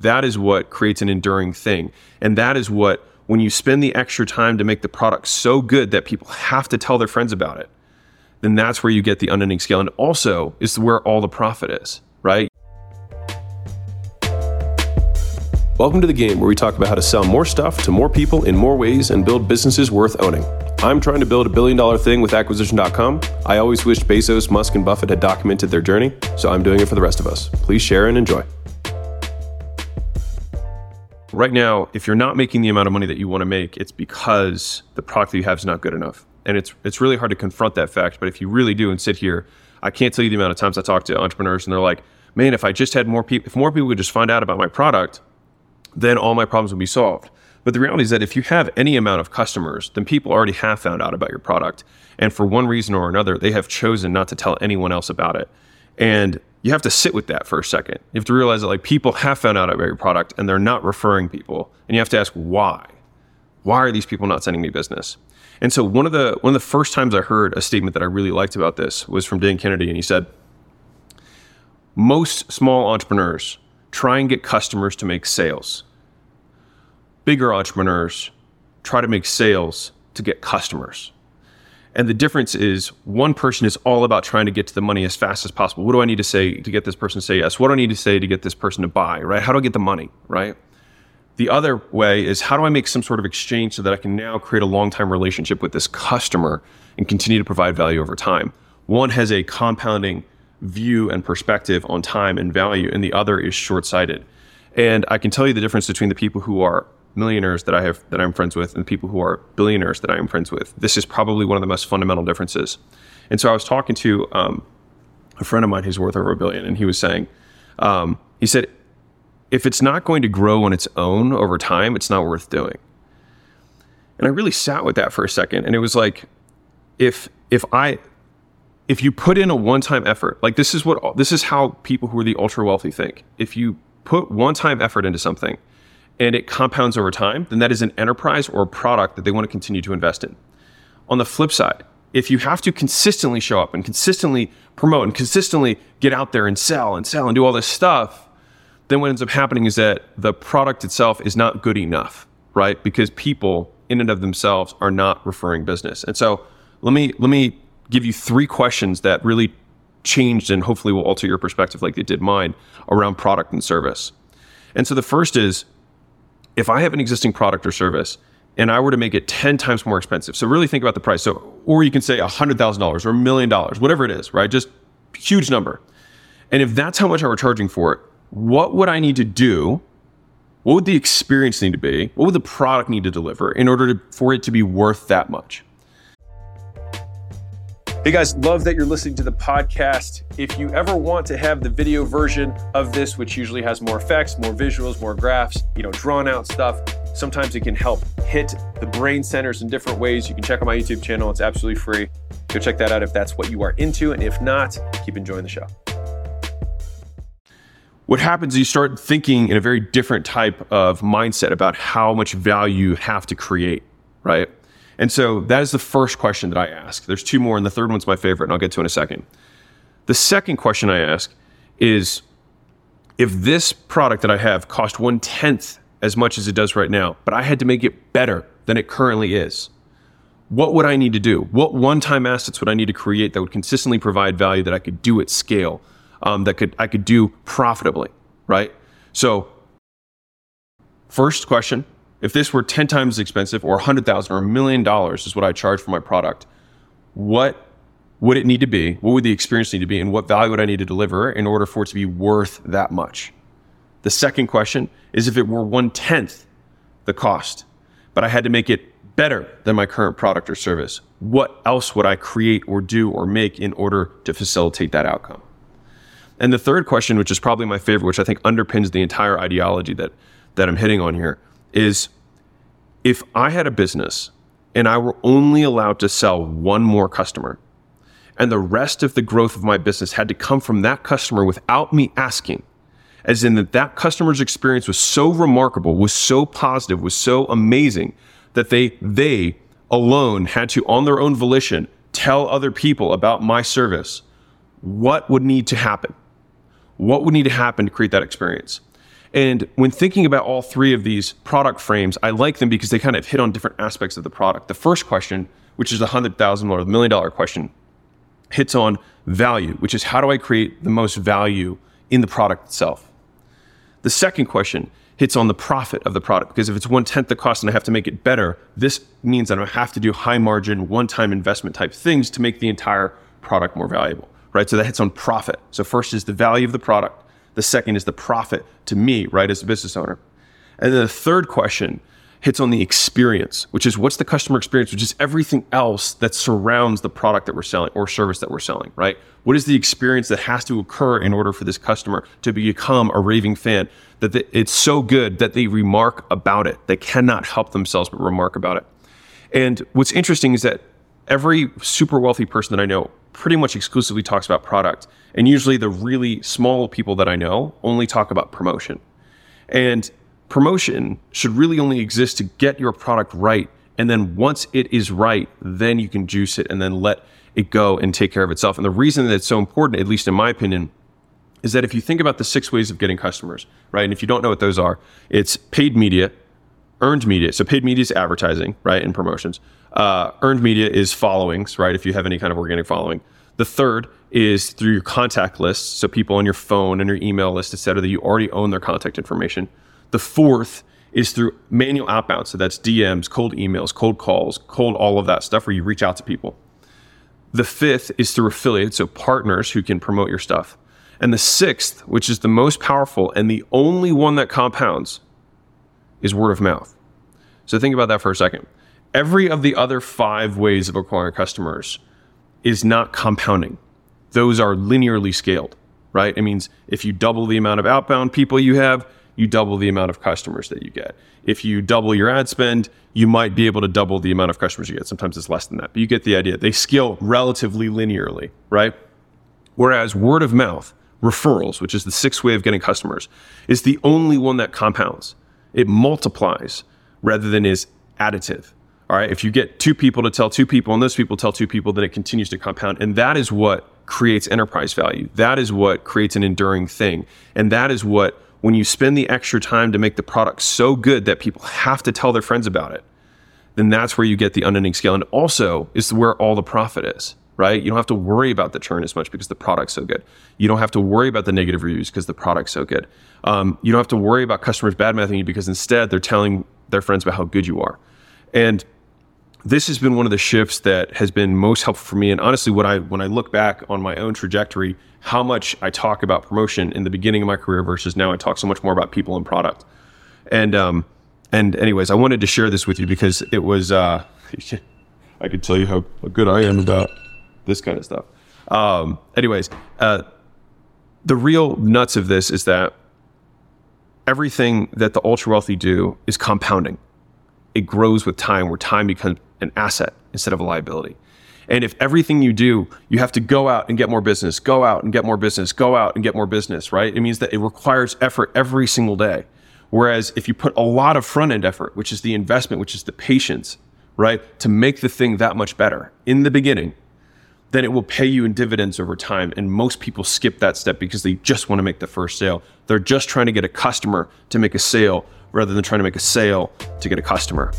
That is what creates an enduring thing. And that is what, when you spend the extra time to make the product so good that people have to tell their friends about it, then that's where you get the unending scale. And also is where all the profit is, right? Welcome to the game where we talk about how to sell more stuff to more people in more ways and build businesses worth owning. I'm trying to build a billion dollar thing with acquisition.com. I always wished Bezos, Musk, and Buffett had documented their journey, so I'm doing it for the rest of us. Please share and enjoy. Right now, if you're not making the amount of money that you want to make, it's because the product that you have is not good enough. And it's it's really hard to confront that fact. But if you really do and sit here, I can't tell you the amount of times I talk to entrepreneurs and they're like, man, if I just had more people, if more people would just find out about my product, then all my problems would be solved. But the reality is that if you have any amount of customers, then people already have found out about your product. And for one reason or another, they have chosen not to tell anyone else about it. And you have to sit with that for a second. You have to realize that like people have found out about your product and they're not referring people. And you have to ask why. Why are these people not sending me business? And so one of the one of the first times I heard a statement that I really liked about this was from Dan Kennedy, and he said, "Most small entrepreneurs try and get customers to make sales. Bigger entrepreneurs try to make sales to get customers." And the difference is one person is all about trying to get to the money as fast as possible. What do I need to say to get this person to say yes? What do I need to say to get this person to buy, right? How do I get the money, right? The other way is how do I make some sort of exchange so that I can now create a long time relationship with this customer and continue to provide value over time? One has a compounding view and perspective on time and value, and the other is short sighted. And I can tell you the difference between the people who are millionaires that I have that I'm friends with and people who are billionaires that I am friends with. This is probably one of the most fundamental differences. And so I was talking to um, a friend of mine who's worth over a billion, and he was saying, um, he said, if it's not going to grow on its own over time, it's not worth doing. And I really sat with that for a second, and it was like, if if I if you put in a one-time effort, like this is what this is how people who are the ultra wealthy think. If you put one-time effort into something, and it compounds over time, then that is an enterprise or a product that they want to continue to invest in. On the flip side, if you have to consistently show up and consistently promote and consistently get out there and sell and sell and do all this stuff, then what ends up happening is that the product itself is not good enough, right? Because people in and of themselves are not referring business. And so let me let me give you three questions that really changed and hopefully will alter your perspective like they did mine around product and service. And so the first is if I have an existing product or service and I were to make it 10 times more expensive, so really think about the price. So, or you can say $100,000 or a million dollars, whatever it is, right? Just huge number. And if that's how much I were charging for it, what would I need to do? What would the experience need to be? What would the product need to deliver in order to, for it to be worth that much? Hey guys, love that you're listening to the podcast. If you ever want to have the video version of this, which usually has more effects, more visuals, more graphs, you know, drawn out stuff, sometimes it can help hit the brain centers in different ways. You can check out my YouTube channel, it's absolutely free. Go check that out if that's what you are into. And if not, keep enjoying the show. What happens is you start thinking in a very different type of mindset about how much value you have to create, right? And so that is the first question that I ask. There's two more, and the third one's my favorite, and I'll get to in a second. The second question I ask is if this product that I have cost one tenth as much as it does right now, but I had to make it better than it currently is, what would I need to do? What one time assets would I need to create that would consistently provide value that I could do at scale, um, that could I could do profitably, right? So, first question if this were 10 times as expensive or 100,000 or a million dollars is what I charge for my product, what would it need to be? What would the experience need to be? And what value would I need to deliver in order for it to be worth that much? The second question is if it were one tenth the cost, but I had to make it better than my current product or service, what else would I create or do or make in order to facilitate that outcome? And the third question, which is probably my favorite, which I think underpins the entire ideology that, that I'm hitting on here, is if I had a business and I were only allowed to sell one more customer, and the rest of the growth of my business had to come from that customer without me asking, as in that that customer's experience was so remarkable, was so positive, was so amazing that they they alone had to on their own volition tell other people about my service. What would need to happen? What would need to happen to create that experience? And when thinking about all three of these product frames, I like them because they kind of hit on different aspects of the product. The first question, which is a hundred thousand or the million dollar question, hits on value, which is how do I create the most value in the product itself? The second question hits on the profit of the product because if it's one tenth the cost and I have to make it better, this means that I have to do high margin, one time investment type things to make the entire product more valuable, right? So that hits on profit. So first is the value of the product. The second is the profit to me, right, as a business owner. And then the third question hits on the experience, which is what's the customer experience, which is everything else that surrounds the product that we're selling or service that we're selling, right? What is the experience that has to occur in order for this customer to become a raving fan? That it's so good that they remark about it. They cannot help themselves but remark about it. And what's interesting is that every super wealthy person that I know pretty much exclusively talks about product. And usually the really small people that I know only talk about promotion. And promotion should really only exist to get your product right. And then once it is right, then you can juice it and then let it go and take care of itself. And the reason that it's so important, at least in my opinion, is that if you think about the six ways of getting customers, right? And if you don't know what those are, it's paid media, earned media. So paid media is advertising, right? And promotions. Uh, earned media is followings, right? If you have any kind of organic following. The third is through your contact list. So people on your phone and your email list, et cetera, that you already own their contact information. The fourth is through manual outbound. So that's DMs, cold emails, cold calls, cold all of that stuff where you reach out to people. The fifth is through affiliates, so partners who can promote your stuff. And the sixth, which is the most powerful and the only one that compounds, is word of mouth. So think about that for a second. Every of the other five ways of acquiring customers is not compounding. Those are linearly scaled, right? It means if you double the amount of outbound people you have, you double the amount of customers that you get. If you double your ad spend, you might be able to double the amount of customers you get. Sometimes it's less than that, but you get the idea. They scale relatively linearly, right? Whereas word of mouth, referrals, which is the sixth way of getting customers, is the only one that compounds. It multiplies rather than is additive. All right. If you get two people to tell two people and those people tell two people, then it continues to compound. And that is what creates enterprise value. That is what creates an enduring thing. And that is what when you spend the extra time to make the product so good that people have to tell their friends about it, then that's where you get the unending scale. And also is where all the profit is, right? You don't have to worry about the churn as much because the product's so good. You don't have to worry about the negative reviews because the product's so good. Um, you don't have to worry about customers bad mouthing you because instead they're telling their friends about how good you are. And this has been one of the shifts that has been most helpful for me. And honestly, what I when I look back on my own trajectory, how much I talk about promotion in the beginning of my career versus now I talk so much more about people and product. And um, and anyways, I wanted to share this with you because it was uh, I could tell you how, how good I am about this kind of stuff. Um, anyways, uh, the real nuts of this is that everything that the ultra wealthy do is compounding. It grows with time, where time becomes an asset instead of a liability. And if everything you do, you have to go out and get more business, go out and get more business, go out and get more business, right? It means that it requires effort every single day. Whereas if you put a lot of front end effort, which is the investment, which is the patience, right, to make the thing that much better in the beginning, then it will pay you in dividends over time. And most people skip that step because they just want to make the first sale. They're just trying to get a customer to make a sale rather than trying to make a sale to get a customer.